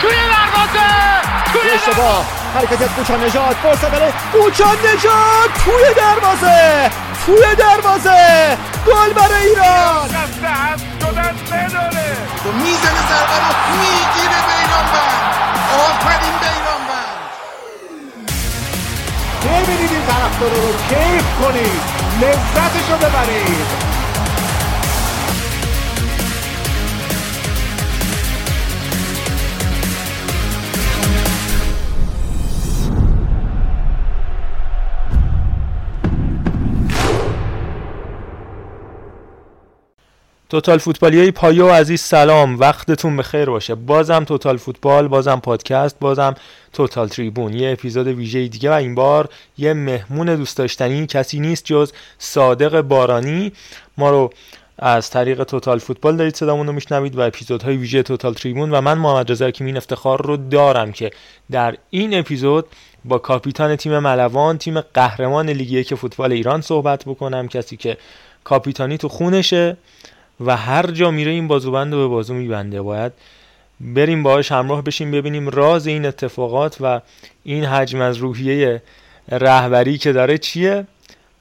توی دروازه توی اشتباه حرکت از کوچان نجات فرصت برای کوچان نجات توی دروازه توی دروازه گل برای ایران بداره می‌زنه ضربه رو می‌گیره بیرانبند آفرین بیرانبند ببینید این طرفدارا رو کیف کنید. لذتشو ببرید. توتال فوتبالی های پایه و عزیز سلام. وقتتون به خیر باشه. بازم توتال فوتبال بازم پادکست بازم توتال تریبون. یه اپیزود ویژه دیگه و این بار یه مهمون دوست داشتنی. کسی نیست جز صادق بارانی. ما رو از طریق توتال فوتبال دارید صدامون رو میشنوید و اپیزودهای ویژه توتال تریبون و من محمد رضا این افتخار رو دارم که در این اپیزود با کاپیتان تیم ملوان تیم قهرمان لیگ که فوتبال ایران صحبت بکنم کسی که کاپیتانی تو خونشه و هر جا میره این بازوبند رو به بازو میبنده. باید بریم باهاش همراه بشیم ببینیم راز این اتفاقات و این حجم از روحیه رهبری که داره چیه.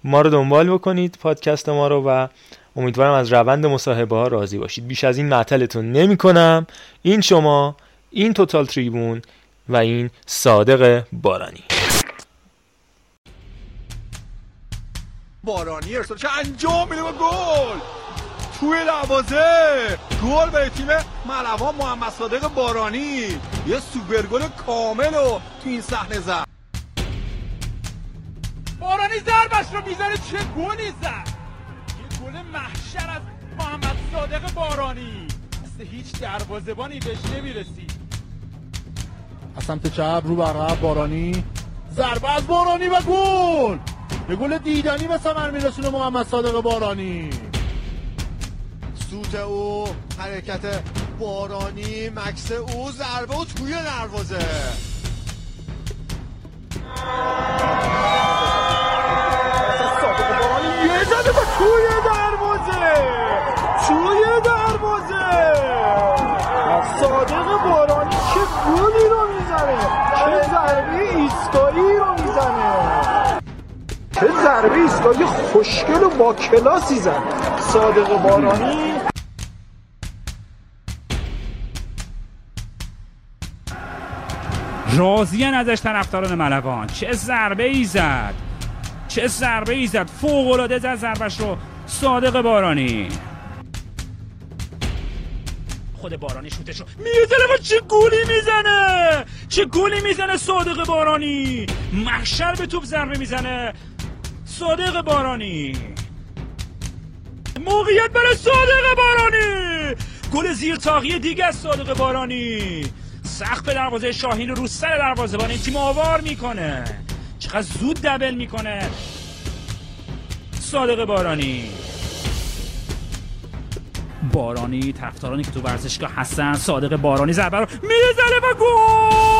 ما رو دنبال بکنید پادکست ما رو و امیدوارم از روند مصاحبه ها راضی باشید. بیش از این معطلتون نمی کنم این شما این توتال تریبون و این صادق بارانی. بارانی ارسال چه انجام میده گل؟ توی دروازه. گل به تیم ملوان محمد صادق بارانی. یه سوپر گل کامل رو تو این صحنه زد. بارانی ضربش رو می‌زنه چه گلی زد؟ یه گل محشر از محمد صادق بارانی. مثل هیچ دروازبانی بهش نمی‌رسید از سمت چپ رو برقب بارانی. ضربه از بارانی و گل. به گل دیدنی به ثمر میرسونه محمد صادق بارانی. سوت او حرکت بارانی مکس او ضربه و توی دروازه. یه زده با توی دروازه. توی دروازه. صادق بارانی چه گلی رو می‌زنه؟ چه ضربه ایستگاهی رو می‌زنه؟ چه ضربه ایستگاهی خوشگل و با کلاسی زد. صادق بارانی. راضیان ازش طرفداران ملوان. چه ضربه ای زد. چه ضربه ای زد. فوق العاده زد ضربش رو صادق بارانی. خود بارانی شوتش رو می‌زنه و چه گولی می‌زنه؟ چه گولی می‌زنه صادق بارانی؟ محشر به توپ ضربه می‌زنه. صادق بارانی. موقعیت برای صادق بارانی. گل زیر تاقی دیگه از صادق بارانی. سقف دروازه شاهین رو سر دروازه این تیم آوار می‌کنه. چقدر زود دبل می‌کنه. صادق بارانی. بارانی طرفدارانی که تو ورزشگاه هستن صادق بارانی ضربه رو می‌زنه و گل!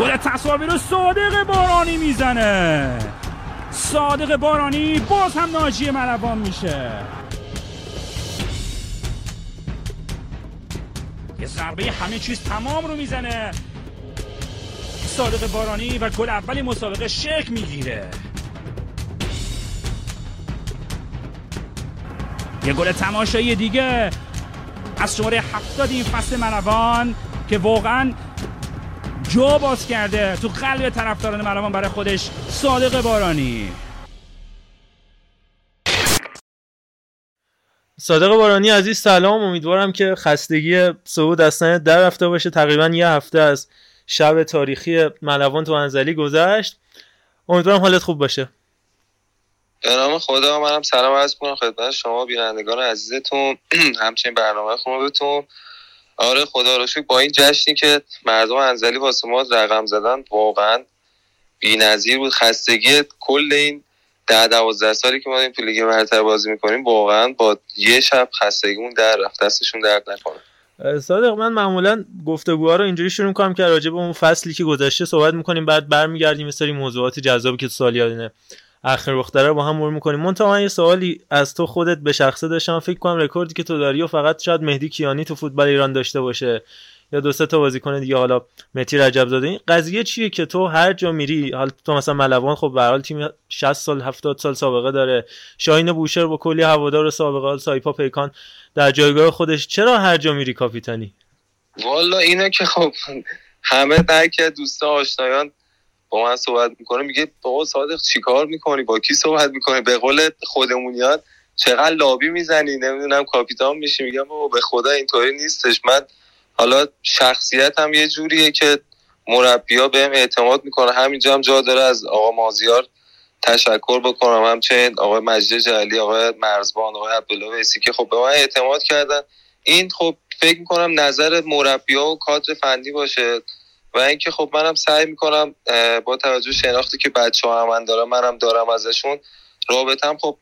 گل تصاویر رو صادق بارانی می‌زنه. صادق بارانی باز هم ناجی ملوان میشه. یه ضربه همه چیز تمام رو می‌زنه. صادق بارانی و گل اولی مسابقه شک می‌گیره. یه گل تماشایی دیگه از شماره هفتاد این فصل ملوان که واقعا جا باز کرده؟ تو قلب طرفداران ملوان برای خودش صادق بارانی. صادق بارانی عزیز سلام. امیدوارم که خستگی صعود اصلا در رفته باشه. تقریبا یه هفته از شب تاریخی ملوان تو انزلی گذشت. امیدوارم حالت خوب باشه. به نام خدا منم سلام عرض کنم خدمت شما بینندگان عزیزتون همچنین برنامه خوبتون. آره خدا رو با این جشنی که مردم انزلی واسه ما رقم زدن واقعا بی‌نظیر بود. خستگی کل این ده دوازده سالی که ما این تو برتر بازی می‌کنیم واقعا با یه شب خستگیمون در رفت. دستشون درد نکنه. صادق من معمولا گفتگوها رو اینجوری شروع می‌کنم که راجع به اون فصلی که گذشته صحبت می‌کنیم بعد برمیگردیم مثل موضوعات جذابی که تو سال یادینه اخیر دختره با هم مرور می‌کنیم. من من یه سوالی از تو خودت به شخصه داشتم. فکر کنم رکوردی که تو داری و فقط شاید مهدی کیانی تو فوتبال ایران داشته باشه یا دو سه تا بازیکن دیگه حالا متی رجب زاده این قضیه چیه که تو هر جا میری؟ حالا تو مثلا ملوان خب به حال تیم 60 سال 70 سال سابقه داره. شاهین بوشهر با کلی هوادار سابقه سایپا پیکان در جایگاه خودش. چرا هر جا میری کاپیتانی؟ والا اینه که خب همه در که دوستا آشنایان با من صحبت می‌کنه میگه بابا صادق چیکار می‌کنی؟ با کی صحبت می‌کنی؟ به قول خودمونیات چقدر لابی می‌زنی؟ نمی‌دونم کاپیتان میشی. میگم بابا به خدا اینطوری نیستش. من حالا شخصیت هم یه جوریه که مربیا بهم اعتماد می‌کنه همینجا هم جا داره از آقا مازیار تشکر بکنم. همچنین آقای مجید جلی آقای مرزبان آقای عبدالله که خب به من اعتماد کردن. این خب فکر می‌کنم نظر مربیا و کادر فنی باشه. و اینکه خب منم سعی می‌کنم با توجه شناختی که بچه ها من دارم منم دارم ازشون رابطم خب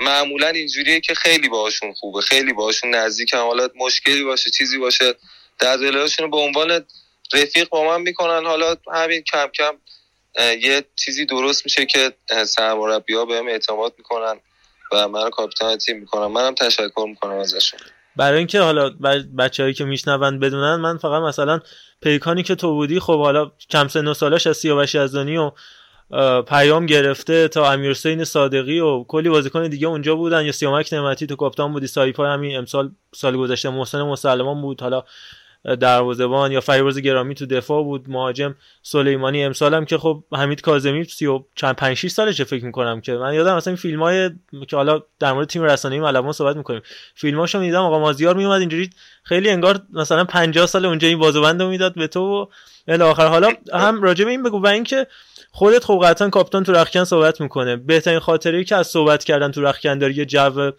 معمولا اینجوریه که خیلی باشون خوبه خیلی باشون نزدیکم. حالا مشکلی باشه چیزی باشه در رو به عنوان رفیق با من می‌کنن. حالا همین کم کم یه چیزی درست میشه که سرمربی ها بهم اعتماد می‌کنن و من کاپیتان تیم می‌کنم. منم تشکر می‌کنم ازشون. برای اینکه حالا بچههایی که میشنوند بدونن من فقط مثلا پیکانی که تو بودی خب حالا کم سن و سالش از سیاوش یزدانی و پیام گرفته تا امیر صادقی و کلی بازیکن دیگه اونجا بودن. یا سیامک نعمتی تو کاپیتان بودی. سایپا همین امسال سال گذشته محسن مسلمان بود. حالا دروازه‌بان یا فیروز گرامی تو دفاع بود. مهاجم سلیمانی امسال هم که خب حمید کاظمی سی و چند 5 6 سالشه فکر می‌کنم که. من یادم مثلا این فیلم های که حالا در مورد تیم رسانه‌ای ملوان صحبت می‌کنیم. فیلماشو می‌دیدم آقا مازیار میومد اینجوری خیلی انگار مثلا 50 سال اونجا این بازوبندو می‌داد به تو و الی آخر. حالا هم راجع به این بگو و اینکه خودت خب قطعا کاپیتان تو رخکن صحبت می‌کنه. بهترین خاطره که از صحبت کردن تو رخکن داری یه جو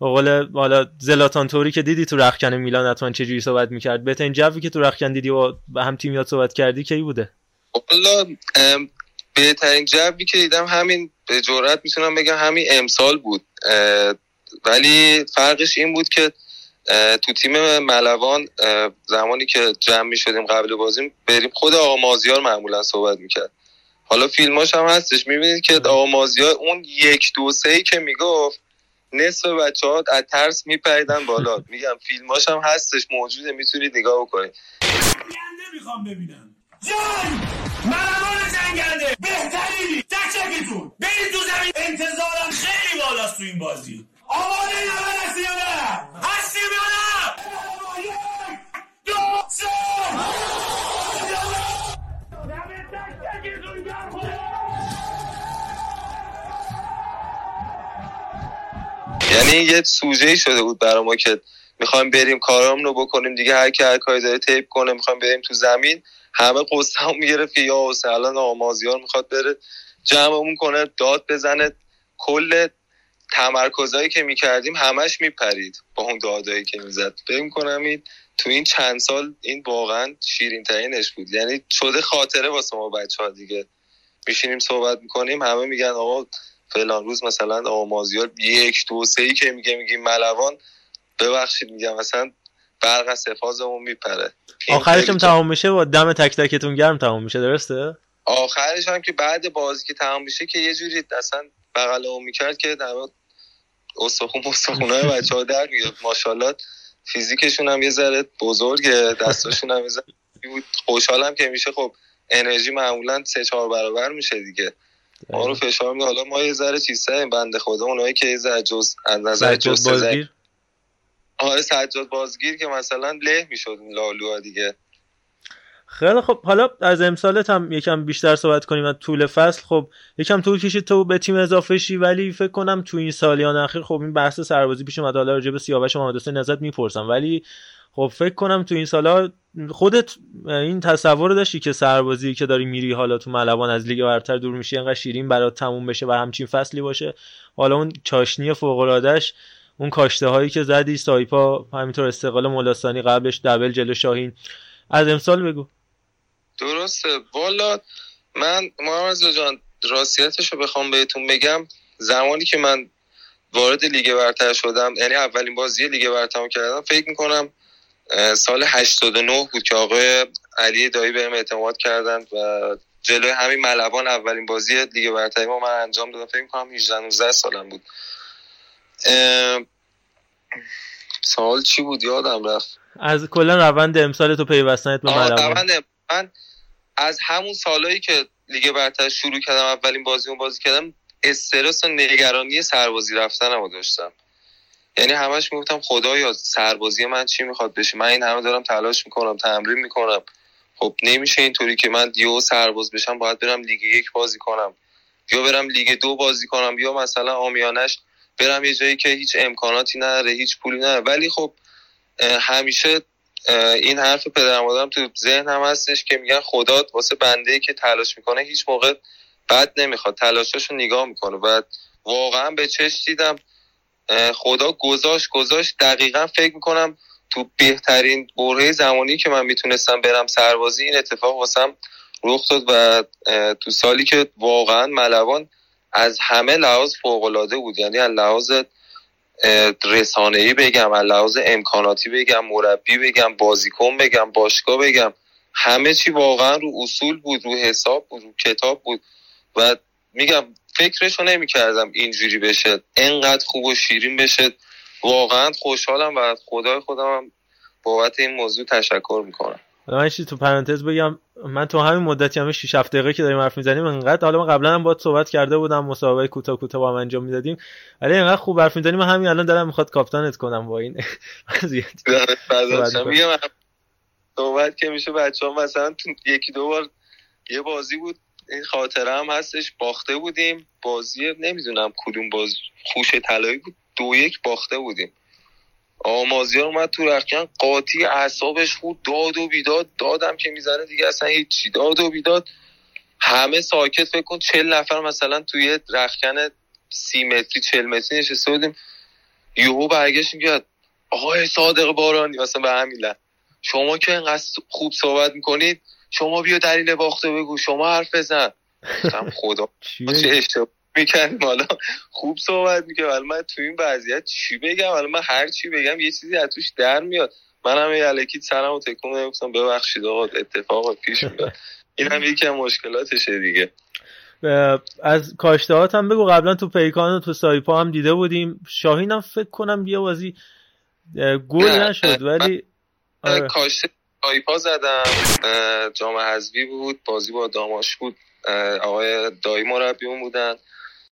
قول حالا زلاتان توری که دیدی تو رخکن میلان حتما چه جوری صحبت می‌کرد؟ بهترین جوی که تو رخکن دیدی و به هم تیمیات صحبت کردی کی بوده؟ والا بهترین جوی که دیدم همین به جرات می‌تونم بگم همین امسال بود. ولی فرقش این بود که تو تیم ملوان زمانی که جمع می شدیم قبل بازیم بریم خود آقا مازیار معمولا صحبت می‌کرد. حالا فیلماش هم هستش می‌بینید که آقا مازیار اون یک دو سه که می‌گفت نصف بچه ها از ترس میپریدن بالا. میگم فیلماش هم هستش موجوده می‌تونید نگاه بکنید می‌خوام ببینم. جنگ ملوان جنگنده. بهتری تک برید تو زمین. انتظارم خیلی بالاست تو این بازی. آماده نمه هستی یا نه؟ هستی یا نه دو سه. یعنی یه سوژه شده بود برای ما که می‌خوایم بریم کارام رو بکنیم. دیگه هر کی هر کاری داره تیپ کنه می‌خوایم بریم تو زمین. همه قصه هم می‌گرفت یا الان آمازیار می‌خواد بره جمعمون کنه داد بزنه. کل تمرکزایی که می‌کردیم همش میپرید با اون دادایی که می‌زد. فکر کنم این تو این چند سال این واقعا شیرین ترینش بود. یعنی شده خاطره واسه ما بچه ها دیگه. میشینیم صحبت می‌کنیم همه میگن آقا فلان روز مثلا آقا مازیار یک دو سه ای که میگه میگیم ملوان ببخشید میگم مثلا برق از سفازمون میپره. آخرش هم تمام میشه با دم تک تکتون گرم تمام میشه درسته؟ آخرش هم که بعد بازی که تمام میشه که یه جوری اصلا بغل اون می‌کرد که در استخون استخونای بچه ها در میاد ماشاءالله فیزیکشون هم یه ذره بزرگه دستاشون هم یه ذره خوشحالم که میشه. خب انرژی معمولا سه چهار برابر میشه دیگه. ما رو فشار می حالا ما یه ذره چیز بنده خدا اونایی که یه ذره جز از نظر جز بازگیر؟ آره سجاد بازگیر که مثلا له می‌شد لالوها دیگه. خیلی خب. حالا از امسالت هم یکم بیشتر صحبت کنیم از طول فصل. خب یکم طول کشید تو به تیم اضافه شی ولی فکر کنم تو این سالیان اخیر خب این بحث سربازی پیش اومد. حالا راجع به سیاوش محمد حسین می‌پرسم. ولی خب فکر کنم تو این سالا خودت این تصور داشتی که سربازی که داری میری حالا تو ملوان از لیگ برتر دور میشی انقدر شیرین برات تموم بشه و همچین فصلی باشه. حالا اون چاشنی فوق اون کاشته هایی که زدی سایپا همینطور استقلال مولستانی قبلش دبل جلو شاهین. از امسال بگو. درسته. والا من محمد جان راستیتش رو بخوام بهتون بگم. زمانی که من وارد لیگ برتر شدم یعنی اولین بازی لیگ برتر کردم فکر می‌کنم سال 89 بود که آقای علی دایی بهم اعتماد کردند و جلوی همین ملوان اولین بازی لیگ برتری ما من انجام دادم. فکر کنم 18 19 سالم بود. سوال چی بود؟ یادم رفت. از کلا روند امسال تو پیوستنت به ملوان. من از همون سالایی که لیگ برتر شروع کردم اولین بازی اون بازی کردم استرس و نگرانی سربازی رفتنم رو داشتم. یعنی همش می‌گفتم خدایا سربازی من چی می‌خواد بشه. من این همه دارم تلاش می‌کنم تمرین می‌کنم. خب نمیشه اینطوری که من یو سرباز بشم باید برم لیگ یک بازی کنم. یا برم لیگ دو بازی کنم یا مثلا آمیانش برم یه جایی که هیچ امکاناتی نداره هیچ پولی نداره ولی خب همیشه این حرف پدر مادرم تو ذهن هم هستش که میگن خدا واسه بنده که تلاش می‌کنه هیچ موقع بد نمی‌خواد. تلاشاشو نگاه می‌کنه. و واقعا به چش دیدم خدا گذاشت گذاشت. دقیقا فکر می‌کنم تو بهترین بره زمانی که من می‌تونستم برم سربازی این اتفاق واسم رخ داد و تو سالی که واقعا ملوان از همه لحاظ فوق بود. یعنی از لحاظ رسانه ای بگم از لحاظ امکاناتی بگم مربی بگم بازیکن بگم باشگاه بگم همه چی واقعا رو اصول بود رو حساب بود رو کتاب بود. و میگم فکرشو نمی کردم اینجوری بشه. انقدر خوب و شیرین بشه. واقعا خوشحالم و خدای خودم هم بابت این موضوع تشکر می‌کنم. من چیزی تو پرانتز بگم من تو همین مدتی همه 6 7 دقیقه که داریم حرف می‌زنیم انقدر حالا من قبلا هم باهات صحبت کرده بودم مسابقه کوتاه کوتاه با هم انجام می‌دادیم. ولی انقدر خوب حرف می‌زنیم من همین الان دارم می‌خواد کاپتانت کنم با این میگم صحبت که میشه بچه ها مثلا یکی دو بار یه بازی بود. این خاطره هم هستش باخته بودیم بازی نمی‌دونم کدوم باز خوش طلایی بود دو یک باخته بودیم. آمازیار اومد تو رخکن قاطی اعصابش خود داد و بیداد دادم که می‌زنه دیگه اصلا هیچی داد و بیداد. همه ساکت فکر کن چل نفر مثلا توی رخکن سی متری چل متری نشسته بودیم. یهو برگشت میگه آقای صادق بارانی مثلا به همین شما که اینقدر خوب صحبت می‌کنید شما بیا دلیل باخته بگو. شما حرف بزن. خدا چه اشتباه می‌کنیم حالا خوب صحبت می‌کنم ولی من تو این وضعیت چی بگم؟ حالا من هر چی بگم یه چیزی از توش در میاد. من هم یه علکی سرم و تکون نمیفتم ببخشید آقا اتفاق پیش میاد این هم یکی هم مشکلاتشه دیگه. از کاشتهات هم بگو. قبلا تو پیکان و تو سایپا هم دیده بودیم. شاهین هم فکر کنم یه بازی گل نشد ولی آره. کاشته سایپا زدم جام حذفی بود بازی با داماش بود. آقای دایی مربیون بودن.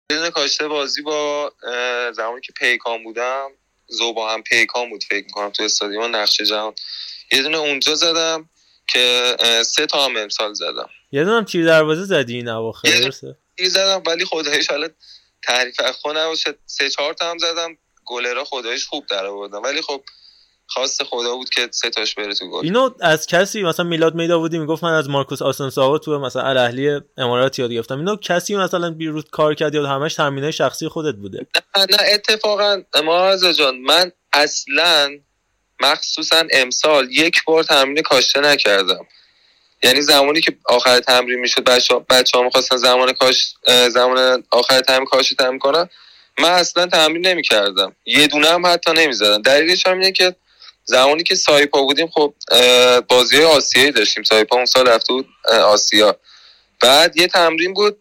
بدون کاشته بازی با زمانی که پیکان بودم زوبا هم پیکان بود فکر می‌کنم تو استادیوم نقشه جهان. یه دونه اونجا زدم که سه تا هم امسال زدم. یه دونه هم دروازه زدی این اواخر یه زدم ولی خدایش حالا تعریف خود نباشه. سه چهار تا هم زدم. گلرا خدایش خوب در آوردم ولی خب خواست خدا بود که سه تاش بره تو گل. اینو از کسی مثلا میلاد میدا بودی می‌گفت من از مارکوس آسنساو تو مثلا الاهلی امارات یاد گرفتم. اینو کسی مثلا بیروت کار کرد یا همش تمرینای شخصی خودت بوده؟ نه نه اتفاقا معاذ جان من اصلا مخصوصا امسال یک بار تمرین کاشته نکردم. یعنی زمانی که آخر تمرین می‌شد بچه ها, بچه ها می‌خواستن زمان کاش زمان آخر تمرین کاشته تمرین کنم من اصلا تمرین نمی‌کردم. یه دونه هم حتی نمی‌زدم. دلیلش هم اینه که زمانی که سایپا بودیم خب بازی آسیایی داشتیم. سایپا اون سال رفته بود آسیا. بعد یه تمرین بود.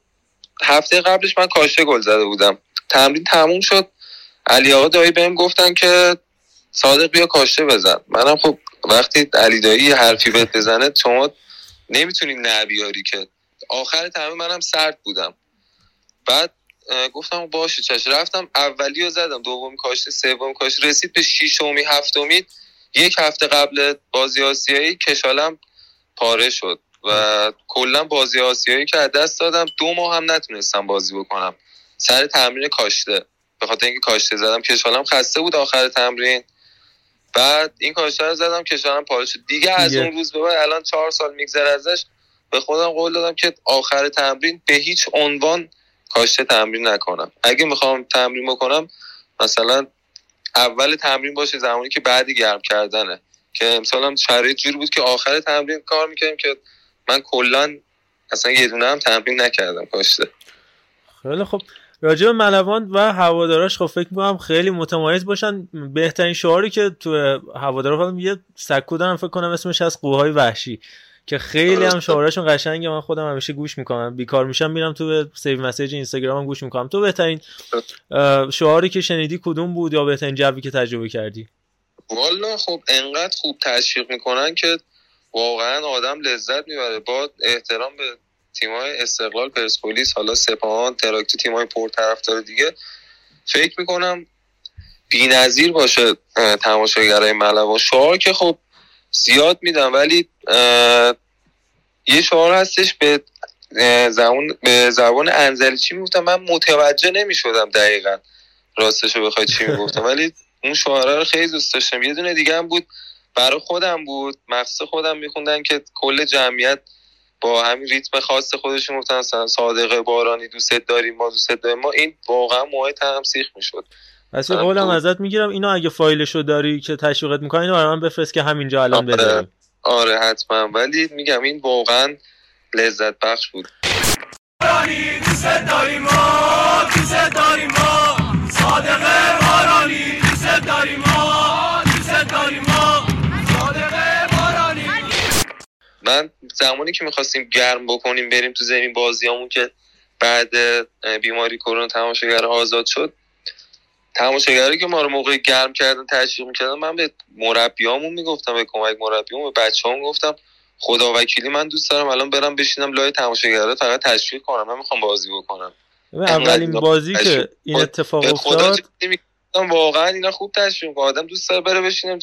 هفته قبلش من کاشه گل زده بودم. تمرین تموم شد. علی آقا دایی بهم گفتن که صادق بیا کاشته بزن. منم خب وقتی علی دایی حرفی بهت بزنه شما نمی‌تونی نبیاری که. آخر تمرین منم سرد بودم. بعد گفتم باشه چش. رفتم اولی رو زدم. دوم کاشته سوم کاشته. رسید به ششمی هفتمی. یک هفته قبل بازی آسیایی کشالم پاره شد و کلا بازی آسیایی که از دست دادم دو ماه هم نتونستم بازی بکنم. سر تمرین کاشته. به خاطر اینکه کاشته زدم کشالم خسته بود آخر تمرین. بعد این کاشته رو زدم کشالم پاره شد. دیگه از اون روز به بعد الان چهار سال میگذره ازش. به خودم قول دادم که آخر تمرین به هیچ عنوان کاشته تمرین نکنم. اگه می‌خوام تمرین بکنم مثلا اول تمرین باشه زمانی که بعدی گرم کردنه. که امسال هم شرایط جوری بود که آخر تمرین کار می‌کردیم که من کلا اصلا یه دونه هم تمرین نکردم کاشته. خیلی خب. راجع به ملوان و هواداراش خب فکر می‌کنم خیلی متمایز باشن. بهترین شعاری که تو هوادارا یه سکو دارم فکر کنم اسمش از قوهای وحشی. که خیلی هم شعارشون قشنگه. من خودم همیشه گوش می‌کنم. بیکار میشم میرم تو save message اینستاگرامم گوش می‌کنم. تو بهترین شعاری که شنیدی کدوم بود یا بهترین جوی که تجربه کردی؟ والا خب انقدر خوب تشویق می‌کنن که واقعا آدم لذت می‌بره. با احترام به تیمای استقلال پرسپولیس حالا سپاهان تراکتو تیمای پرطرفدار دیگه فکر می‌کنم بی‌نظیر باشه تماشاگرای ملوان شعار که خب زیاد میدم ولی یه شعار هستش به زبان به زبان انزلی چی می‌گفتم. من متوجه نمی‌شدم دقیقا راستش رو بخوای چی می‌گفتم. ولی اون شعاره رو خیلی دوست داشتم. یه دونه دیگه هم بود برای خودم بود. مقصد خودم میخوندن که کل جمعیت با همین ریتم خاص خودشون گفتن صادقه بارانی دوست داریم ما دوست داریم ما. این واقعا موهای تنم سیخ می‌شد. پس قولم ازت می‌گیرم اینا اگه فایلشو داری که تشویقت می‌کنی اینو برای من بفرست که همینجا الان آره. بذاریم آره حتما. ولی میگم این واقعا لذت بخش بود. بارانی دوست داریم ما دوست داریم ما. صادقه بارانی دوست داریم ما دوست داریم ما. صادقه بارانی من زمانی که می‌خواستیم گرم بکنیم بریم تو زمین بازیامون که بعد بیماری کرونا تماشاگر آزاد شد تماشاگری که ما رو موقع گرم کردن تشویق می‌کردن من به مربیامون می‌گفتم به کمک مربیامون به بچه‌هام گفتم خدا وکیلی من دوست دارم الان برم بشینم لای تماشاگرها فقط تشویق کنم من می‌خوام بازی بکنم. اولین بازی که این اتفاق افتاد واقعا اینا خوب تشویق آدم دوست داره بره بشینه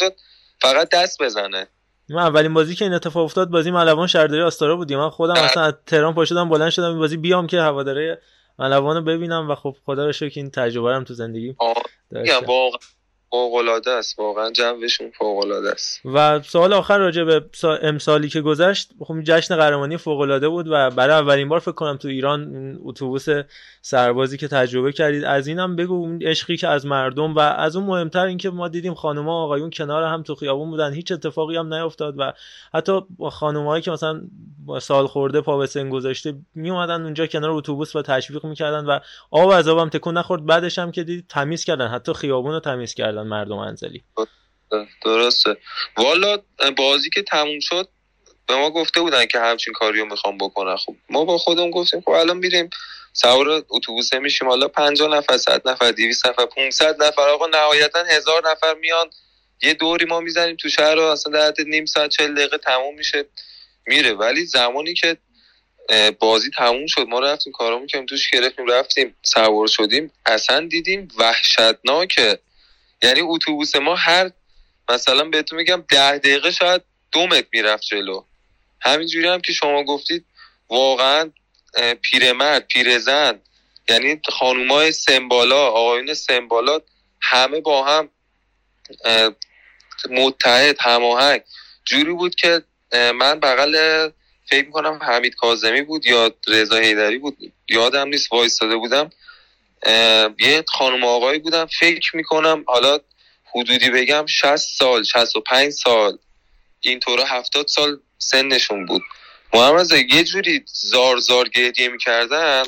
فقط دست بزنه. من اولین بازی که این اتفاق افتاد بازی ملوان شهرداری آستارا بودیم من خودم بله. اصلا از تهران پا شدم بلند شدم این بازی بیام که هواداره ملوان رو ببینم و خب خدا رو شکر این تجربه هم تو زندگی داشتم. واقعا. فوق‌العاده است. واقعا جوشون فوق‌العاده است. و سوال آخر راجع به سا- امسالی که گذشت خب جشن قهرمانی فوق العاده بود و برای اولین بار فکر کنم تو ایران اتوبوس سربازی که تجربه کردید. از اینم بگو اون عشقی که از مردم و از اون مهمتر اینکه ما دیدیم خانوما و آقایون کنار هم تو خیابون بودن. هیچ اتفاقی هم نیفتاد و حتی خانمایی که مثلا سال خورده پا به سن گذاشته می اومدن اونجا کنار اتوبوس و تشویق می‌کردن و آب از آبم تکون نخورد. بعدش هم که دید تمیز کردن. حتی خیابون رو تمیز کردن. مردم انزلی. درسته. والا بازی که تموم شد به ما گفته بودن که همچین کاری رو می‌خوام بکنن. خب ما با خودمون گفتیم خب الان میریم سوار اتوبوسه میشیم. حالا 50 نفر 100 نفر 200 نفر 500 نفر. آقا نهایتا هزار نفر میان. یه دوری ما می‌زنیم تو شهر رو اصلا در حد نیم ساعت 40 دقیقه تموم میشه میره. ولی زمانی که بازی تموم شد ما رفتیم کارامون که توش گرفتیم رفتیم سوار شدیم اصلا دیدیم وحشتناکه. یعنی اتوبوس ما هر مثلا بهتون میگم ده دقیقه شاید دو متر می‌رفت جلو. همینجوری هم که شما گفتید واقعا پیرمرد پیرزن یعنی خانومای سمبالا آقایون سمبالا همه با هم متحد هماهنگ. جوری بود که من بغل فکر می‌کنم حمید کاظمی بود یا رضا حیدری بود. یادم نیست وایستاده بودم. یه خانم آقایی بودم فکر می‌کنم حالا حدودی بگم 60 سال 65 سال اینطور 70 سال سنشون بود. محمد یه جوری زار زار گریه می‌کردن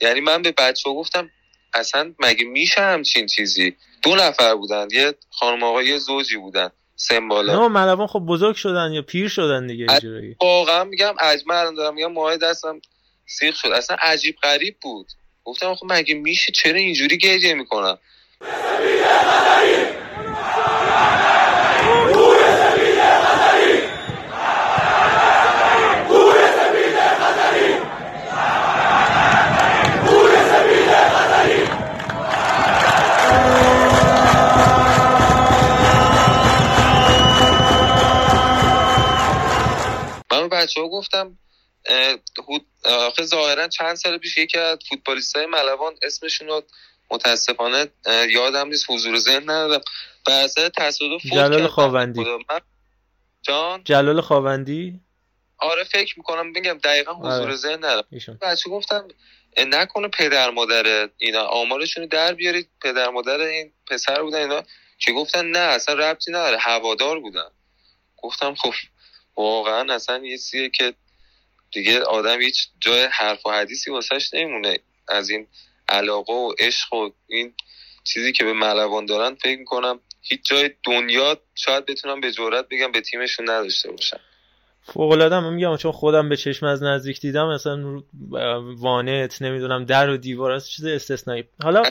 یعنی من به بچه ها گفتم اصلا مگه میشه همچین چیزی؟ دو نفر بودن یه خانم آقای زوجی بودن سمبالا نه ملوان خب بزرگ شدن یا پیر شدن دیگه از- اینجوری واقعا میگم اجمع الان دارم میگم ماهای دستم سیخ شد. اصلا عجیب غریب بود. گفتم خب مگه میشه؟ چرا اینجوری گریه می‌کنن ظاهرا چند سال پیش یکی از فوتبالیست های ملوان اسمشون رو متاسفانه یادم نیست حضور ذهن ندارم. به اثر تصادف فوت جلال. خاوندی. جان؟ جلال خاوندی؟ آره فکر می‌کنم بگم دقیقا حضور آره. ذهن ندارم. بچه گفتم نکنه پدر مادر اینا آمارشون رو در بیارید پدر مادر این پسر بودن اینا. که گفتن نه اصلا ربطی نداره هوادار بودن. گفتم خب واقعا اصلا یه چیزیه که دیگه آدم هیچ جای حرف و حدیثی واسش نمیمونه. از این علاقه و عشق و این چیزی که به ملوان دارن فکر می‌کنم هیچ جای دنیا شاید بتونم به جرات بگم به تیمشون نداشته باشن. فوق العاده میگم چون خودم به چشم از نزدیک دیدم مثلا وانت نمی‌دونم در و دیوار از چیز استثنایی. حالا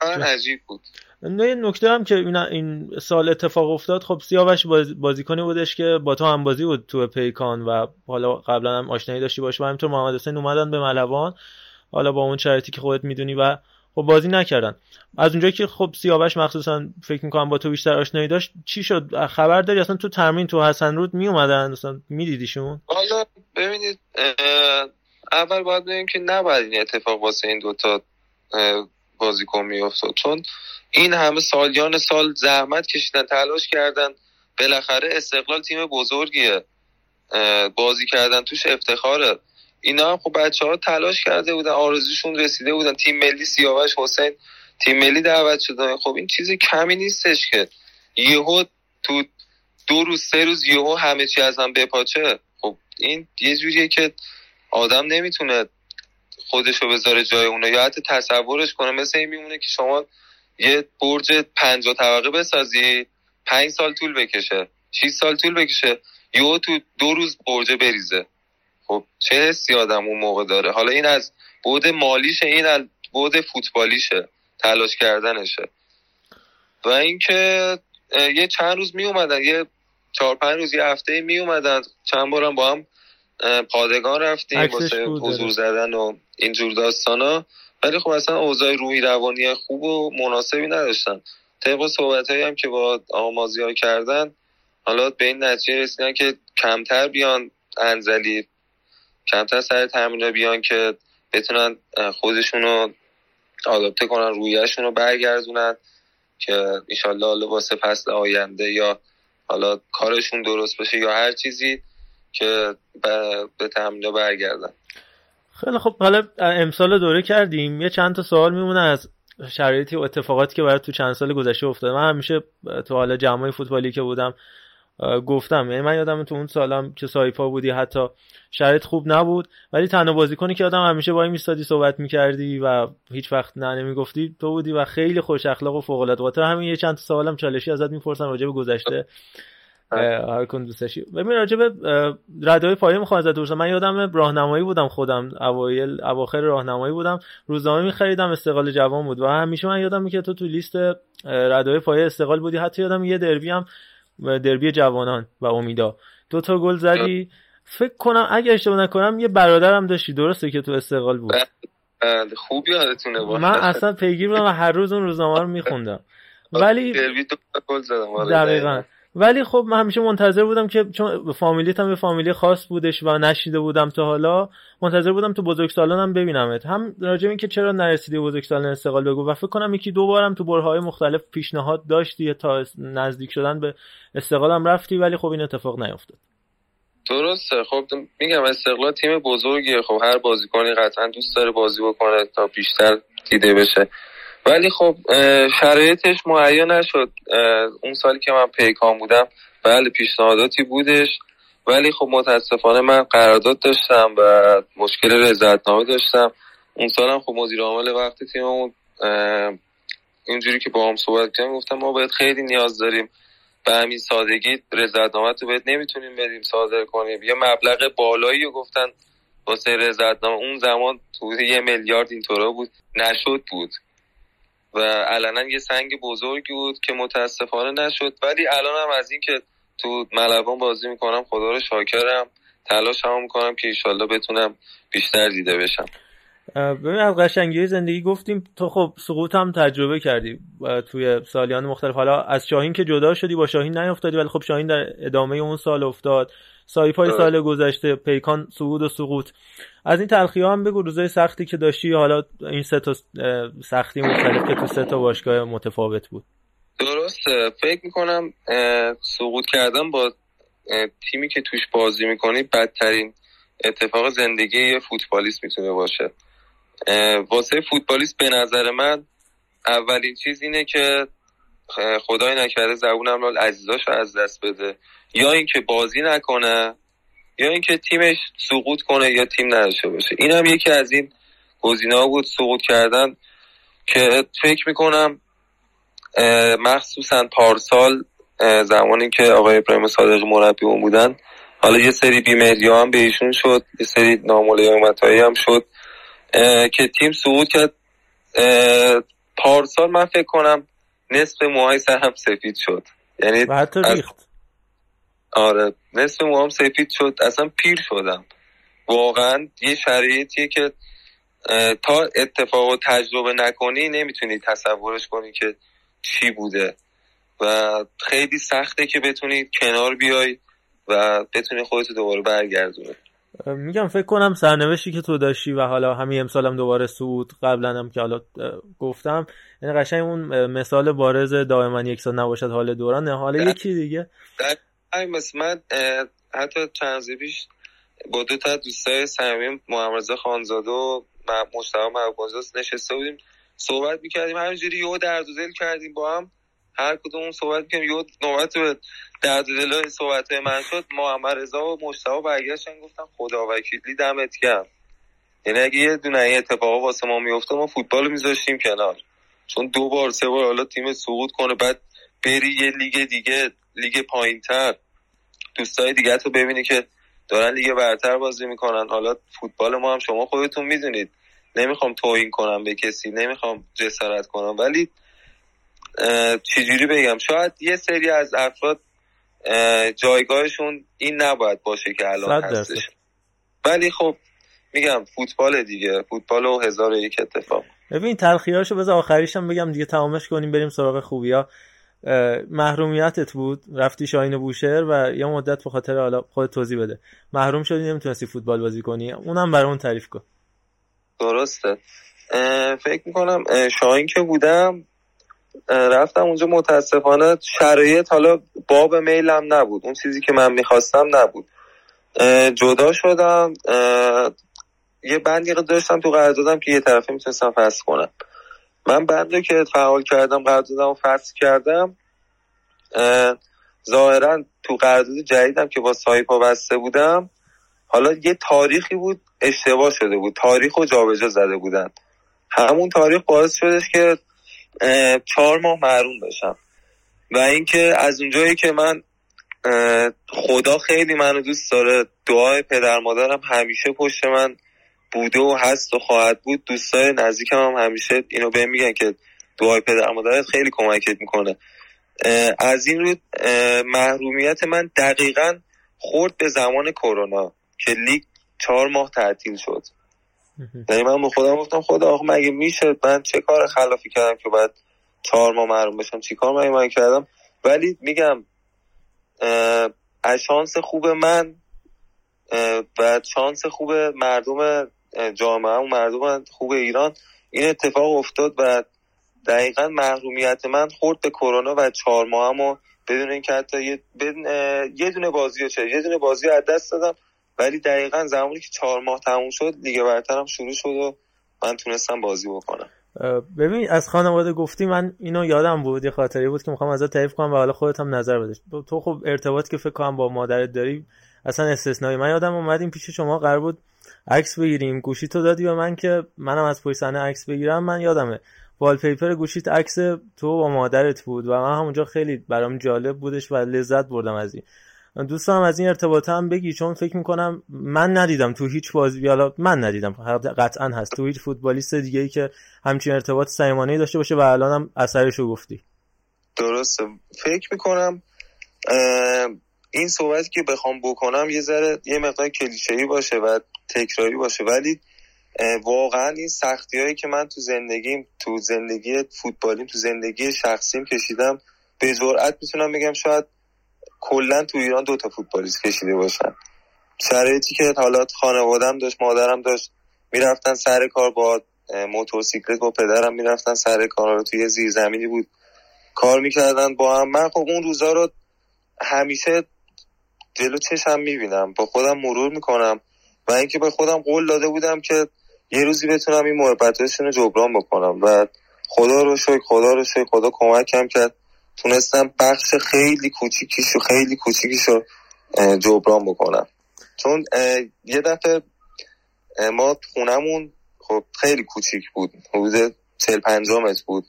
عجیب بود. نه نکته هم که این سال اتفاق افتاد خب سیاوش بازیکنی بودش که با تو هم بازی بود تو پیکان و حالا قبلا هم آشنایی داشتی باشه و همینطور محمد حسین اومدن به ملوان. حالا با اون شرایطی که خودت می‌دونی و خب بازی نکردن. از اونجایی که خب سیاوش مخصوصا فکر می‌کنم با تو بیشتر آشنایی داشت چی شد؟ خبر داری؟ اصلا تو ترمین تو حسن رود می اومدن اصلا میدیدیشون؟ حالا ببینید اول باید بگیم که نباید این اتفاق واسه این دوتا بازیکن میافتاد. چون این همه سالیان سال زحمت کشیدن تلاش کردن بالاخره استقلال تیم بزرگیه. بازی کردن توش افتخاره. اینا هم خب بچه ها تلاش کرده بودن آرزوشون رسیده بودن. تیم ملی سیاوش حسین تیم ملی دعوت شده. خب این چیز کمی نیستش که یهو تو دو روز سه روز یهو همه چی از هم بپاچه. خب این یه جوریه که آدم نمی‌تونه خودشو بذاره جای اونا. یا حتی تصورش کنه مثل این میمونه که شما یه برج پنجاه طبقه بسازی پنج سال طول بکشه 6 سال طول بکشه یهو تو دو روز برج بریزه. خب چه حسی آدم اون موقع داره؟ حالا این از بود مالیشه این از بود فوتبالیشه تلاش کردنشه. و اینکه یه چند روز می اومدن یه چهار پنج روز یه هفته می اومدن چند بارم با هم پادگان رفتیم واسه حضور زدن و اینجور داستانا. ولی خب اصلا اوضاع روحی روانی خوب و مناسبی نداشتن. طبق صحبت هم که با آمازی ها کردن حالا به این نتیجه رسیدن که کمتر بیان انزلی کمتر سر تمرین بیان که بتونن خودشون رو آداپته کنن رویشون رو برگردونن که ایشالله حالا واسه فصل آینده یا حالا کارشون درست بشه یا هر چیزی. که به تمرین برگردن. خیلی خب حالا امسال دوره کردیم. یه چند تا سوال میمونه از شرایطی و اتفاقاتی که برای تو چند سال گذشته افتاده. من همیشه تو حال جمعی فوتبالی که بودم گفتم. یعنی من یادم تو اون سالم که سایپا بودی حتی شرایط خوب نبود. ولی تنها بازیکنی که آدم همیشه با میستادی صحبت می‌کردی و هیچ وقت نه نمی‌گفتی تو بودی و خیلی خوش اخلاق و فوق العاده همین یه چند سوالم چالشی ازت می‌پرسم راجع به گذشته. هر کن دوستشی ببین راجع به ردای پایه می‌خوام ازت بپرسم. من یادم راهنمایی بودم خودم. اوایل اواخر راهنمایی بودم. روزنامه میخریدم استقلال جوان بود. و همیشه من یادم که تو تو لیست ردای پایه استقلال بودی. حتی یادم یه دربی هم دربی جوانان و امیدا. دو تا گل زدی. فکر کنم اگه اشتباه نکنم یه برادرم داشتی. درسته که تو استقلال بود. خوب یادتونه من اصلا پیگیر بودم و هر روز اون روزنامه رو میخوندم. ولی دربی دو گل زدم. آره، دقیقاً. ولی خب من همیشه منتظر بودم که چون فامیلیت هم یه فامیلی خاص بودش و نشیده بودم تا حالا منتظر بودم تو بزرگسالان هم ببینمت. هم راجع این که چرا نرسیدی بزرگسالان استقلال بگو و فکر کنم یکی دو بارم تو برهای مختلف پیشنهاد داشتی تا نزدیک شدن به استقلال هم رفتی ولی خب این اتفاق نیفتاد. درسته. خب میگم استقلال تیم بزرگیه. خب هر بازیکنی قطعا دوست داره بازی بکنه تا بیشتر دیده بشه. ولی خب شرایطش مهیا نشد. اون سالی که من پیکان بودم بله پیشنهاداتی بودش. ولی خب متاسفانه من قرارداد داشتم و مشکل رضایتنامه داشتم. اون سالم خب مدیر عامل وقتی تیممون اینجوری که با هم صحبت کردم گفتم ما باید خیلی نیاز داریم به همین سادگی. رضایتنامه تو باید نمی‌تونیم بریم صادر کنیم. یه مبلغ بالایی رو گفتن واسه رضایتنامه. اون زمان تو یه میلیارد اینطورا بود. نشد بود. و علنا یه سنگ بزرگی بود که متاسفانه نشد. ولی الان هم از این که تو ملوان بازی می‌کنم خدا رو شاکرم. تلاش هم می‌کنم که ایشالله بتونم بیشتر دیده بشم. ببین از قشنگی زندگی گفتیم. تو خب سقوط هم تجربه کردی توی سالیان مختلف. حالا از شاهین که جدا شدی با شاهین نیافتادی ولی خب شاهین در ادامه اون سال افتاد. سایپای سال گذشته پیکان سقوط و سقوط. از این تلخی هم بگو روزای سختی که داشتی حالا این سه تا سختی مختلف که تو سه تا باشگاه متفاوت بود؟ درسته. فکر می‌کنم سقوط کردن با تیمی که توش بازی می‌کنی بدترین اتفاق زندگی یه فوتبالیست می‌تونه باشه. واسه فوتبالیست به نظر من اولین چیز اینه که خدای نکرده زبونم لال عزیزاشو از دست بده. یا اینکه بازی نکنه یا اینکه تیمش سقوط کنه یا تیم نداشته باشه. این هم یکی از این گزینه بود سقوط کردن که فکر می‌کنم مخصوصا پارسال زمانی که آقای ابراهیم صادقی مربی اون بودن. حالا یه سری بیمهری هم به ایشون شد یه سری ناملاقمت هم شد که تیم سقوط کرد. پارسال من فکر کنم نصف موهای سرم سفید شد. یعنی و حتی ریخت. آره نصف موهام سفید شد. اصلا پیر شدم. واقعا یه شرایطیه که تا اتفاق و تجربه نکنی نمی‌تونی تصورش کنی که چی بوده. و خیلی سخته که بتونی کنار بیای و بتونی خودتو دوباره برگردونی. میگم فکر کنم سرنوشتی که تو داشتی و حالا همین امسالم دوباره سود قبلا هم که حالا گفتم یعنی قشنگ اون مثال بارز دائما یک سال نباشد حال دوران. حالا یکی دیگه. مثل من حتی چند پیش با دو تا دوستای صمیمی محمد خانزاده و مشتاق محبوب‌زاده نشسته بودیم صحبت می‌کردیم. همینجوری یهو درد دل کردیم با هم. هر کدوم صحبت می‌کنیم یهو نوبت به درد دل صحبت من شد. محمد رضا و مشتاق برگشتن گفتم خدا وکیلی دمت گرم. یعنی اگه یه دونه این اتفاقا واسه ما میفته ما فوتبال میذاشتیم کنار. چون دو بار سه بار حالا تیم سقوط کنه بعد بری یه لیگ دیگه لیگ پایینتر دوستای دیگه تو ببینی که دارن لیگ برتر بازی می‌کنن. حالا فوتبال ما هم شما خودتون می‌دونید. نمی‌خوام توهین کنم به کسی نمی‌خوام جسارت کنم. ولی چجوری بگم؟ شاید یه سری از افراد جایگاهشون این نباید باشه که الان هستش. ولی خب میگم فوتبال دیگه. فوتبال و هزار یک اتفاق. ببین تلخیاشو بذار آخریشم بگم دیگه تمامش کنیم بریم سراغ خوبیا محرومیتت بود. رفتی شاین بوشهر و یه مدت به خاطر حالا خود توضیح بده. محروم شدی نمی‌تونستی فوتبال بازی کنی. اونم برامون تعریف کن. درسته. فکر می‌کنم شاین که بودم رفتم اونجا متاسفانه شرایط حالا باب میلم نبود. اون چیزی که من می‌خواستم نبود. جدا شدم. یه بندی داشتم تو قراردادم که یه طرفه می‌تونستم فصل کنم. من بند که فعال کردم قراردادم و فصل کردم ظاهرا تو قرارداد جدیدم که با سایپا بسته بودم. حالا یه تاریخی بود اشتباه شده بود. تاریخ رو جابجا زده بودن. همون تاریخ باعث شدش که چهار ماه محروم بشم. و اینکه از اونجایی که من خدا خیلی منو دوست داره دعای پدر مادرم همیشه پشت من بوده و هست و خواهد بود دوستای نزدیکم هم همیشه اینو بهم میگن که دعای پدر مادرت خیلی کمکت می‌کنه. از این رو محرومیت من دقیقا خورد به زمان کرونا که لیگ چهار ماه تعطیل شد. یعنی من به خودم گفتم خدا آخه مگه میشه من چه کار خلافی کردم که باید چهار ماه محروم بشم؟ چی کار من کردم؟ ولی میگم از شانس خوب من و شانس خوب مردم جامعه و مردم خوب ایران این اتفاق افتاد و دقیقا محرومیت من خورد به کرونا و چهار ماهمو بدون اینکه حتی یه, یه دونه بازی چه یه دونه بازی از دست دادم. ولی دقیقا زمانی که چهار ماه تموم شد لیگ برترم شروع شد و من تونستم بازی بکنم. ببین از خانواده گفتی من اینو یادم بود یه خاطری بود که می‌خوام ازت تعریف کنم و حالا خودت هم نظر بده تو خب ارتباط که فکر کنم با مادرت داری اصلا استثنایی. من یادم اومدیم پیش شما قرار بود عکس بگیریم. گوشی تو دادی به من که منم از پشت صحنه عکس بگیرم. من یادمه والپیپر گوشیت عکس تو با مادرت بود و من همونجا خیلی برام جالب بودش و لذت بردم از این. دوستم از این ارتباط هم بگی چون فکر می‌کنم من ندیدم تو هیچ بازی حالا من ندیدم. قطعا هست. تو هیچ فوتبالیست دیگه ای که همچین ارتباط صمیمانه داشته باشه و الان هم اثرشو گفتی. درسته. فکر می‌کنم این صحبتی که بخوام بکنم یه ذره یه مقدار کلیشه‌ای باشه و تکراری باشه. ولی واقعا این سختی هایی که من تو زندگیم تو زندگی فوتبالیم تو زندگی شخصیم کشیدم به جرئت می‌تونم بگم شاید کلا تو ایران دو تا فوتبالیست کشیده باشن. شرایطی که حالا خانوادم داشت مادرم داشت می‌رفتن سر کار با موتورسیکلت با پدرم می‌رفتن سر کار. رو توی زیرزمینی بود. کار می‌کردن با هم. من خب اون روزا رو همیشه جلو چشم می‌بینم. با خودم مرور می‌کنم. و اینکه به خودم قول داده بودم که یه روزی بتونم این محبتشون رو جبران بکنم. و خدا رو شکر خدا رو شکر خدا کمکم کرد. تونستم بخش خیلی کوچیکیش و خیلی کوچیکیش رو جبران بکنم. چون یه دفعه ما خونمون خب خیلی کوچیک بود. حدود چل پنجامت بود.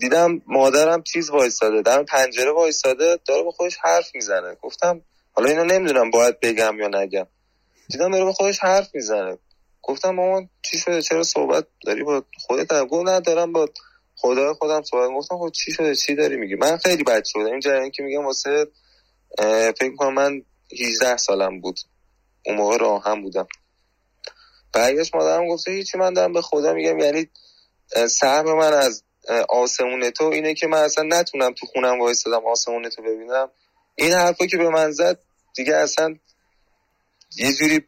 دیدم مادرم چیز وایستاده در پنجره وایستاده داره با خودش حرف می‌زنه. گفتم حالا اینو نمی‌دونم باید بگم یا نگم. دیدم داره با خودش حرف می‌زنه. گفتم مامان چی شده؟ چرا صحبت داری با خودت؟ گفت ندارم با خدا خودم صحبت گفتم خب چی شده؟ چی داری میگی؟ من خیلی بد شدم این جریان که میگم واسه فکر کنم من 18 سالم بود. اون موقع راه هم بودم. برگشت مادرم گفته هیچی من دارم به خدا میگم. یعنی سهم من از آسمون تو اینه که من اصلا نتونم تو خونم وایستادم آسمون تو ببینم. این حرفا که به من زد دیگه اصلا یه جوری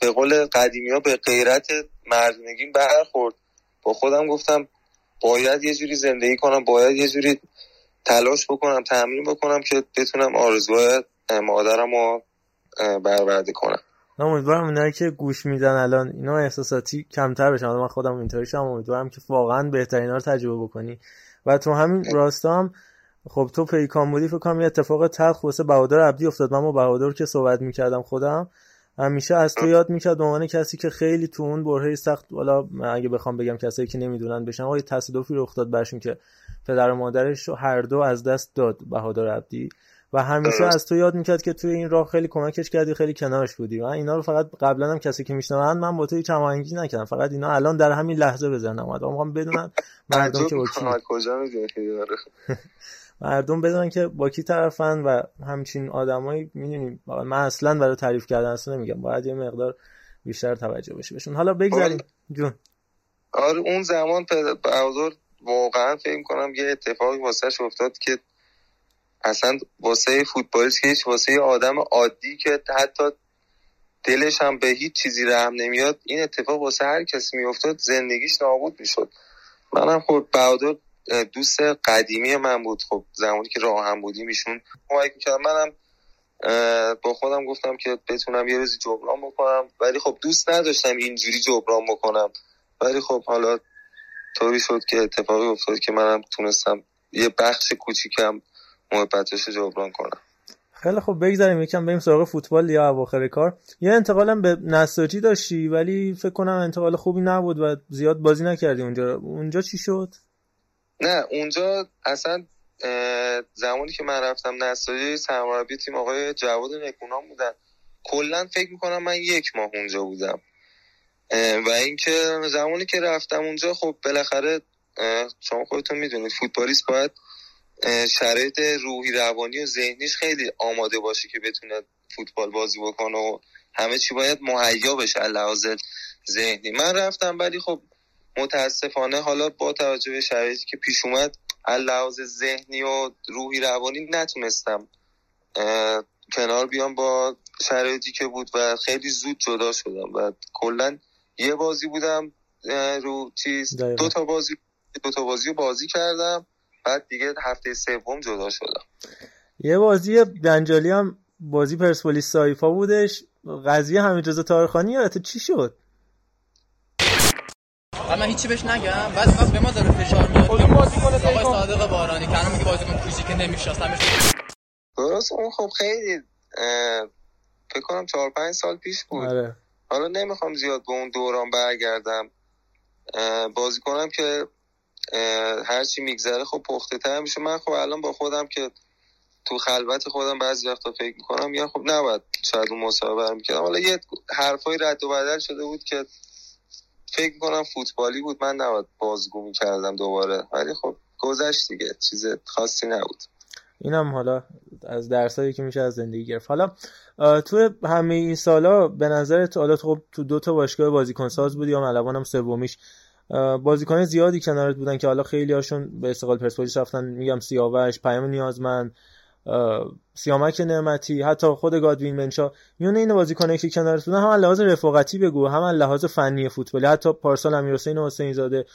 به قول قدیمی ها به غیرت مردونگیم برخورد. با خودم گفتم باید یه جوری زندگی کنم باید یه جوری تلاش بکنم تمرین بکنم که بتونم آرزوهای مادرم رو برورده کنم. من امیدوارم اونایی که گوش میدن الان اینا احساساتی کمتر بشن. من خودم اینطوری شم امیدوارم که واقعا بهترین رو تجربه بکنی. و تو همین راستا هم خب تو پیکان بودی فکر کنم یه اتفاق تلخ واسه بهادر عبدی افتاد. من با بهادر که صحبت می‌کردم خودم همیشه از تو یاد می‌کرد به عنوان کسی که خیلی تو اون برهه سخت والا اگه بخوام بگم کسایی که نمی‌دونن بشن آقای تصادفی رخ داد برشون که پدر و مادرش هر دو از دست داد بهادر عبدی. و همیشه از تو یاد می‌کرد که توی این راه خیلی کمکش کردی خیلی کنارش بودی. و اینا رو فقط قبلا هم کسی که میشنوند من با تو هیچ هماهنگی نکردم. فقط اینا الان در همین لحظه بزنم اومد. می‌خوام بدونن مردم که کجا مردم بدونن که با کی طرفن و همچین آدمایی می‌دونیم من اصلا برای تعریف کردن اصلا نمیگم. باید یه مقدار بیشتر توجه بشه بهشون. حالا بگذاریم. جون. آره اون زمان بهادر واقعا فکر کنم یه اتفاقی واسه افتاد که اصلا واسه فوتبالیست که واسه آدم عادی که حتی دلش هم به هیچ چیزی رحم نمیاد این اتفاق واسه هر کسی میافتاد زندگیش نابود می‌شد. منم خب بهادر دوست قدیمی من بود. خب زمانی که راه هم بودیم ایشون کمک می‌کرد. منم با خودم گفتم که بتونم یه روزی جبران بکنم. ولی خب دوست نداشتم اینجوری جبران بکنم. ولی خب حالا طوری شد که اتفاقی افتاد که منم تونستم یه بخش کوچیکم محبتش جبران کنم. خیلی خب بگذاریم یکم بریم سراغ فوتبال یا اواخر کار. یه انتقالم به نساجی داشتی ولی فکر کنم انتقال خوبی نبود و زیاد بازی نکردی اونجا. اونجا چی شد؟ نه اونجا اصلا زمانی که من رفتم نساجی سرمربی تیم آقای جواد نکونام بودن. کلا فکر می‌کنم من یک ماه اونجا بودم. و اینکه زمانی که رفتم اونجا خب بالاخره شما خودتون می‌دونید فوتبالیست باید شرایط روحی روانی و ذهنیش خیلی آماده باشه که بتونه فوتبال بازی بکنه و همه چی باید مهیا بشه لحاظ ذهنی. من رفتم ولی خب متاسفانه حالا با توجه به شرایطی که پیش اومد لحاظ ذهنی و روحی روانی نتونستم کنار بیام با شرایطی که بود و خیلی زود جدا شدم و کلا یه بازی بودم رو چیز دو تا بازی دو تا بازی بازی کردم. بعد دیگه هفته سوم جدا شدم. یه بازی دنجالی هم بازی پرسپولیس سایفا بودش. قضیه همین رضا تارخانی یادت چی شد؟ من هیچی بهش نگم. بعد وقت به ما داره فشار میاد. آقای صادق بارانی. که میگه بازیکن کوچیک نمیشناسمش. درست اون خب خیلی فکر کنم چهار پنج سال پیش بود. آره. حالا نمی‌خوام زیاد به اون دوران برگردم. بازیکنم که هرچی میگذره خب پخته تر میشه. من خب الان با خودم که تو خلوت خودم بعضی وقتا فکر می‌کنم یا خب نباید شاید اون مصاحبه برمی کردم حالا یه حرفای رد و بدل شده بود که فکر می‌کنم فوتبالی بود. من نباید بازگو می‌کردم دوباره. ولی خب گذشت دیگه. چیز خاصی نبود. اینم حالا از درسایی که میشه از زندگی گرفت. حالا تو همه این سالا به نظر تو حالا خب تو دو تا باشگاه بازیکن ساز بودی یا ملوان هم سومیش بازیکن زیادی کنارت بودن که حالا خیلی هاشون به استقلال پرسپولیس رفتن. میگم سیاوش پیام نیازمند سیامک نعمتی حتی خود گادوین منشا میونه این بازیکنایی که کنارت بودن هم لحاظ رفاقتی بگو هم لحاظ فنی فوتبالی حتی پارسال امیرحسین حسین زاده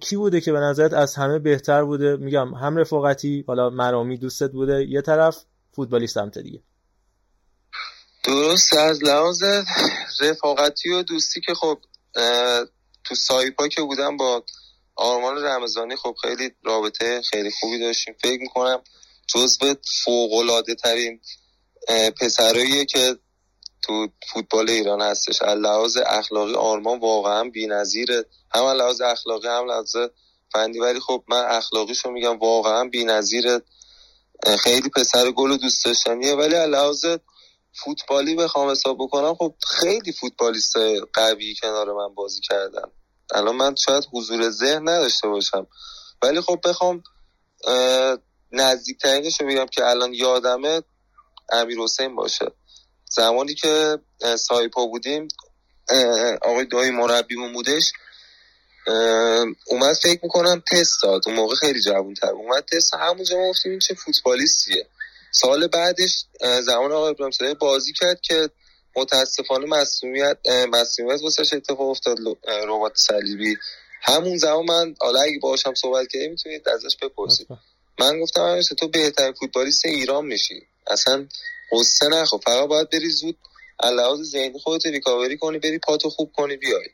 کی بوده که به نظرت از همه بهتر بوده؟ میگم هم رفاقتی حالا مرامی دوستت بوده یه طرف فوتبالی سمت دیگه. درست از لحاظ رفاقتی و دوستی که خب تو سایپا که بودم با آرمان رمضانی خب خیلی رابطه خیلی خوبی داشتیم. فکر می‌کنم جزو فوقلاده ترین پسراییه که تو فوتبال ایران هستش. لحاظ اخلاقی آرمان واقعا بی‌نظیره. هم لحاظ اخلاقی هم لحاظ فنی. ولی خب من اخلاقیشو میگم واقعا بی‌نظیره. خیلی پسر گل و دوست داشتنیه. ولی لحاظ فوتبالی بخوام حساب بکنم خب خیلی فوتبالیست قوی کنار من بازی کردن. الان من شاید حضور ذهن نداشته باشم. ولی خب بخوام نزدیکترینش رو بگم که الان یادمه امیر حسین باشه. زمانی که سایپا بودیم آقای دایی مربیمون بودش اومد فکر می‌کنم تست داد. اون موقع خیلی جوون تر اومد تست. همونجا ما گفتیم چه فوتبالیستیه. سال بعدش زمان آقای ابراهیم بازی کرد که متاسفانه مسئولیت مسئولیت واسش اتفاق افتاد ربات صلیبی. همون زمان من حالا اگه باهاشم صحبت کردیم می‌تونید ازش بپرسید. من گفتم همیشه تو بهترین فوتبالیست ایران میشی. اصلا قصه نخو فقط باید بری زود لحاظ ذهنی خودت ریکاوری کنی بری پاتو خوب کنی بیای.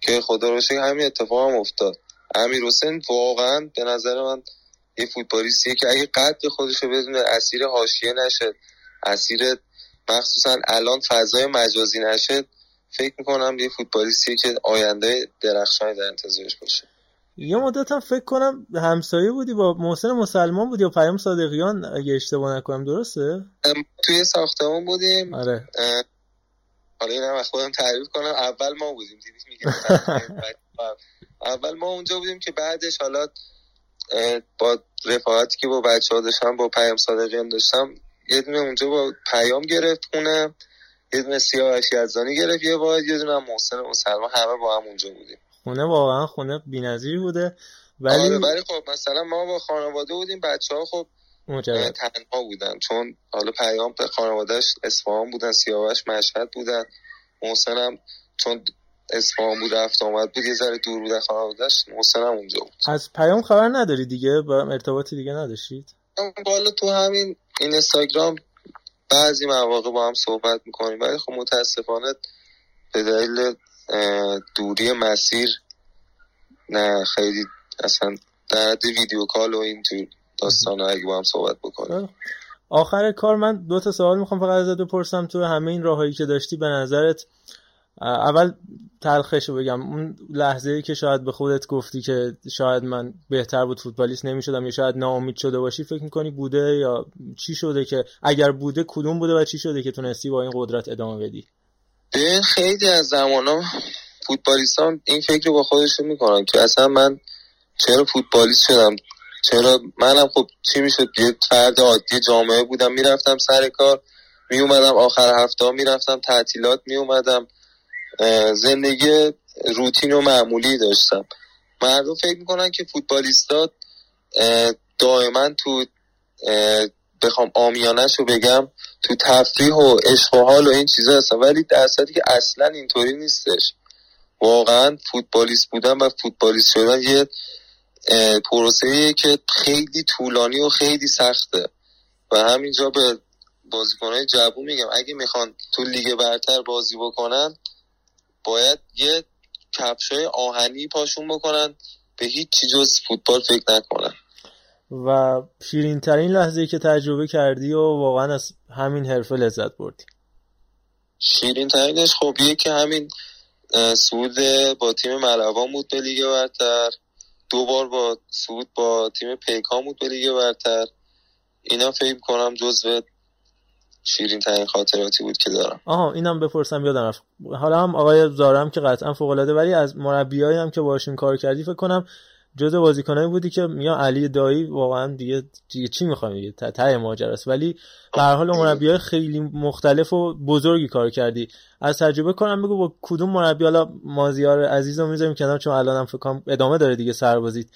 که خدا رو همین اتفاق هم افتاد. امیر حسین واقعا به نظر من یه فوتبالیستیه که اگه قد خودش رو بدونه اسیر حاشیه نشه. اسیر مخصوصا الان فضای مجازی نشه فکر می‌کنم یه فوتبالیستیه که آینده درخشانی در انتظارش باشه. یه مدت هم فکر کنم همسایه بودی با محسن مسلمان بودی یا پیام صادقیان اگه اشتباه نکنم درسته؟ توی ساختمون بودیم. آره. حالا اینم خودم تعریف کنم. اول ما بودیم دیدی؟ اول ما اونجا بودیم که بعدش حالا با رفاقتی که با بچه ها داشتم با پیام صادقیان داشتم یه دونه اونجا با پیام گرفت خونه یه دونه سیاوش یزدانی گرفت یه باید یه دونه محسن مسلمان همه با هم اونجا بودیم. خونه واقعا خونه بی‌نظیری بوده. ولی آره ولی خب مثلا ما با خانواده بودیم بچه ها خب مجرد. تنها بودن. چون حالا پیام به خانوادهش اصفهان بودن سیاوش مشهد بودن. محسن هم چون اصفهان بود رفت آمد بود یه ذره دور بودن خانوادهش محسن هم اونجا بود. از پیام خبر نداری دیگه؟ با ارتباطی دیگه نداشتید؟ بالا تو همین این اینستاگرام بعضی مواقع با هم صحبت می‌کنیم ولی خب متاسفانه به دلیل دوری مسیر نه خیلی اصلا در ویدیو کال و اینجور داستان اگه با هم صحبت بکنیم. آخر کار من دو تا سوال می‌خوام فقط ازت بپرسم. تو همه این راههایی که داشتی به نظرت اول تلخش بگم. اون لحظه ای که شاید به خودت گفتی که شاید من بهتر بود فوتبالیست نمی‌شدم یا شاید ناامید شده باشی فکر می‌کنی بوده یا چی شده که اگر بوده کدوم بوده و چی شده که تونستی با این قدرت ادامه بدی؟ به خیلی از زمان ها این فکر رو با خودشون می‌کنن که اصلا من چرا فوتبالیست شدم؟ چرا منم خب چی می‌شد؟ یه فرد عادی جامعه بودم می‌رفتم سر کار میومدم آخر هفته می‌رفتم تعطیلات میومدم زندگی روتین و معمولی داشتم. مردم فکر می‌کنن که فوتبالیستات دائما تو بخوام آمیانش رو بگم تو تفریح و عشق و حال و این چیزا هستن. ولی در که اصلا اینطوری نیستش. واقعا فوتبالیست بودن و فوتبالیست شدن یه پروسه که خیلی طولانی و خیلی سخته. و همینجا به بازیکنهای جوون میگم اگه می‌خوان تو لیگ برتر بازی بکنن باید یه کفشای آهنی پاشون بکنن به هیچ چی جز فوتبال فکر نکنن. و شیرین ترین لحظه که تجربه کردی و واقعا از همین حرفه لذت بردی. شیرین ترینش خب که همین سود با تیم ملوان بود به لیگ برتر. دو بار با سود با تیم پیکان بود به لیگ برتر. اینا فکر کنم جزو شیرین ترین خاطراتی بود که دارم. آها اینم بپرسم یادم رفت. حالا هم آقای زارم که قطعا فوق العاده ولی از مربیایی هم که باشون کار کردی فکر کنم جزء بازیکنایی بودی که میان علی دایی واقعا دیگه, دیگه چی می‌خوام دیگه ته ماجراست ولی به هر حال مربیای خیلی مختلف و بزرگی کار کردی. از تجربه کنم بگو با کدوم مربی حالا مازیار عزیزو می‌ذاریم کنار چون الانم فکر کنم ادامه داره دیگه سربازیت.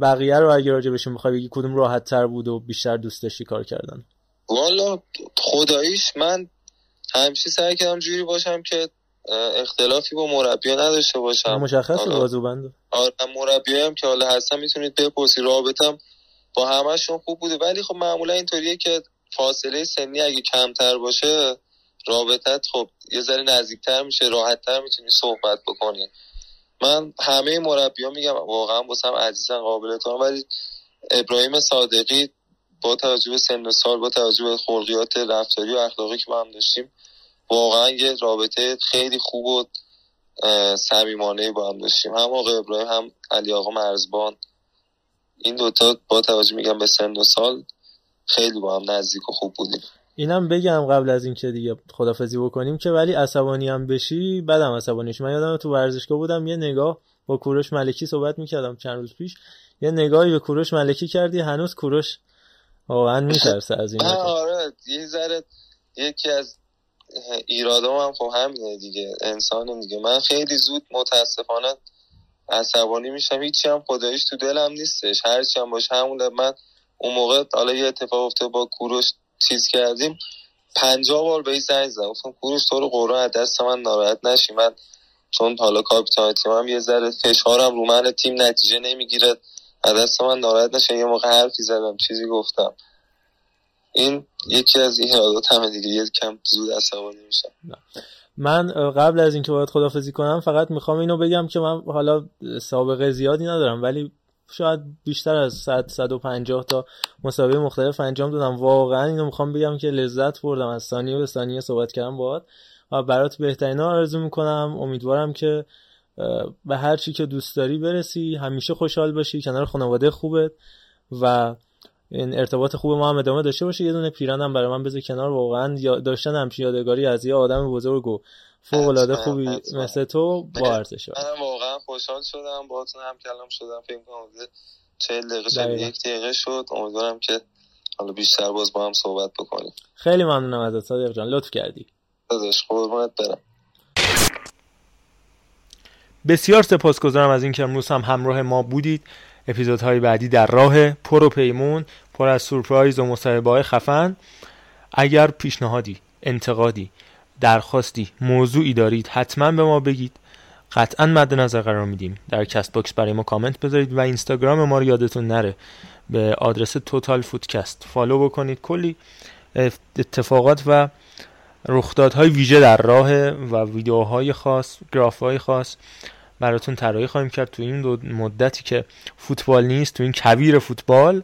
بقیه رو اگه راجع بهشون بخوای بگی کدوم راحت تر بود و بیشتر دوست داشتی کار کردن؟ والا خداییش من همیشه سعی کردم جوری باشم که اختلافی با مربی نداشته باشم. مشخص بازوبند آره مربی هم که حالا هستم می‌تونید بپرسی رابطم با همشون خوب بوده. ولی خب معمولا اینطوریه که فاصله سنی اگه کمتر باشه رابطت خب یه ذره نزدیکتر میشه راحتتر می‌تونی صحبت بکنی. من همه مربی ها میگم واقعا باسم عزیزن قابل ولی ابراهیم صادقی با توجه به سن و سال با توجه به خلقیات رفتاری و اخلاقی که با هم داشتیم واقعا یه رابطه خیلی خوب و صمیمانه با هم داشتیم. هم آقای ابراهیم هم علی آقا مرزبان. این دوتا با توجه میگم به سن و سال خیلی با هم نزدیک و خوب بودیم. اینم بگم قبل از اینکه دیگه خدافزی بکنیم که ولی عصبانی هم بشی بعدم عصبانیش من یادم تو ورزشگاه بودم یه نگاه با کوروش ملکی صحبت می‌کردم چند روز پیش. یه نگاهی به کوروش ملکی کردی هنوز کوروش واقعا میترسه از این آره یه ذره یکی از ایرادام هم خب همینه دیگه انسان دیگه. من خیلی زود متاسفانه عصبانی میشم. هیچی هم خدایش تو دلم نیستش. هرچی هم باشه همون من اون موقع حالا یه اتفاق افتاد با کوروش چیز کردیم. پنجاه بار به زنگ زدم. گفتم کوروش تو رو قرآن از دست من ناراحت نشی. من چون حالا کاپیتان تیمم یه ذره فشارم رو من تیم نتیجه نمی‌گیره. دست من ناراحت نشه یه موقع حرفی زدم چیزی گفتم. این یکی از این یادات همه دیگه. یه کم زود عصبانی میشم. من قبل از اینکه باید خدافزی کنم فقط می‌خوام اینو بگم که من حالا سابقه زیادی ندارم ولی شاید بیشتر از 100 150 تا مسابقه مختلف انجام دادم. واقعا اینو می‌خوام بگم که لذت بردم. از ثانیه به ثانیه صحبت کردم باهات و برات بهترین آرزو می‌کنم. امیدوارم که به هر چی که دوست داری برسی همیشه خوشحال باشی کنار خانواده خوبت و این ارتباط خوب ما هم ادامه داشته باشه. یه دونه پیرانم برای من بذار کنار. واقعا داشتن همچین یادگاری از یه آدم بزرگ و فوق العاده خوبی مثل تو با ارزش من واقعا خوشحال شدم. باهاتون هم کلام شدم. فکر کنم 40 دقیقه شد یک دقیقه شد. امیدوارم که حالا بیشتر باز با هم صحبت بکنیم. خیلی ممنونم ازت صادق جان. لطف کردی. داداش قربونت برم. بسیار سپاسگزارم از اینکه امروز هم همراه ما بودید. اپیزودهای بعدی در راه پر و پیمون پر از سورپرایز و مصاحبه خفن. اگر پیشنهادی انتقادی درخواستی موضوعی دارید حتما به ما بگید. قطعا مد نظر قرار میدیم. در Castbox برای ما کامنت بذارید و اینستاگرام ما رو یادتون نره. به آدرس Total Footcast follow بکنید. کلی اتفاقات و رخدادهای ویژه در راه و ویدیوهای خاص گرافهای خاص براتون طراحی خواهیم کرد تو این دو مدتی که فوتبال نیست تو این کویر فوتبال.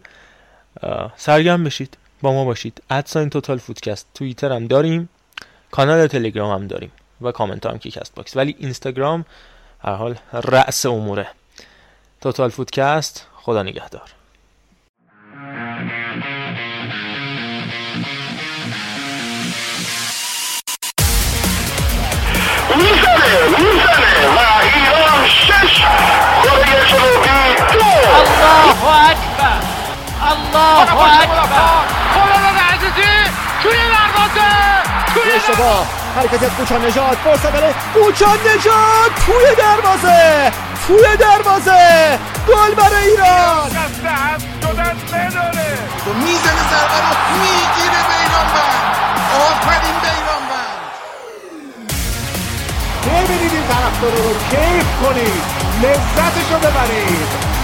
سرگرم بشید. با ما باشید. at sign Total Footcast توییتر هم داریم. کانال تلگرام هم داریم. و کامنت هم که Castbox. ولی اینستاگرام هر حال رأس اموره. توتال فوتکست خدا نگهدار. می‌زنه و ایران شش کره جنوبی الله اکبر الله اکبر خالد دروازه توی اشتباه حرکت از کوچان نجات فرصت برای کوچان نجات توی دروازه توی دروازه گل برای ایران می‌زنه ضربه رو می‌گیره بیرانبند آفرین بیرانبند ببینید این طرفدار رو کیف کنید. لذتشو ببرید.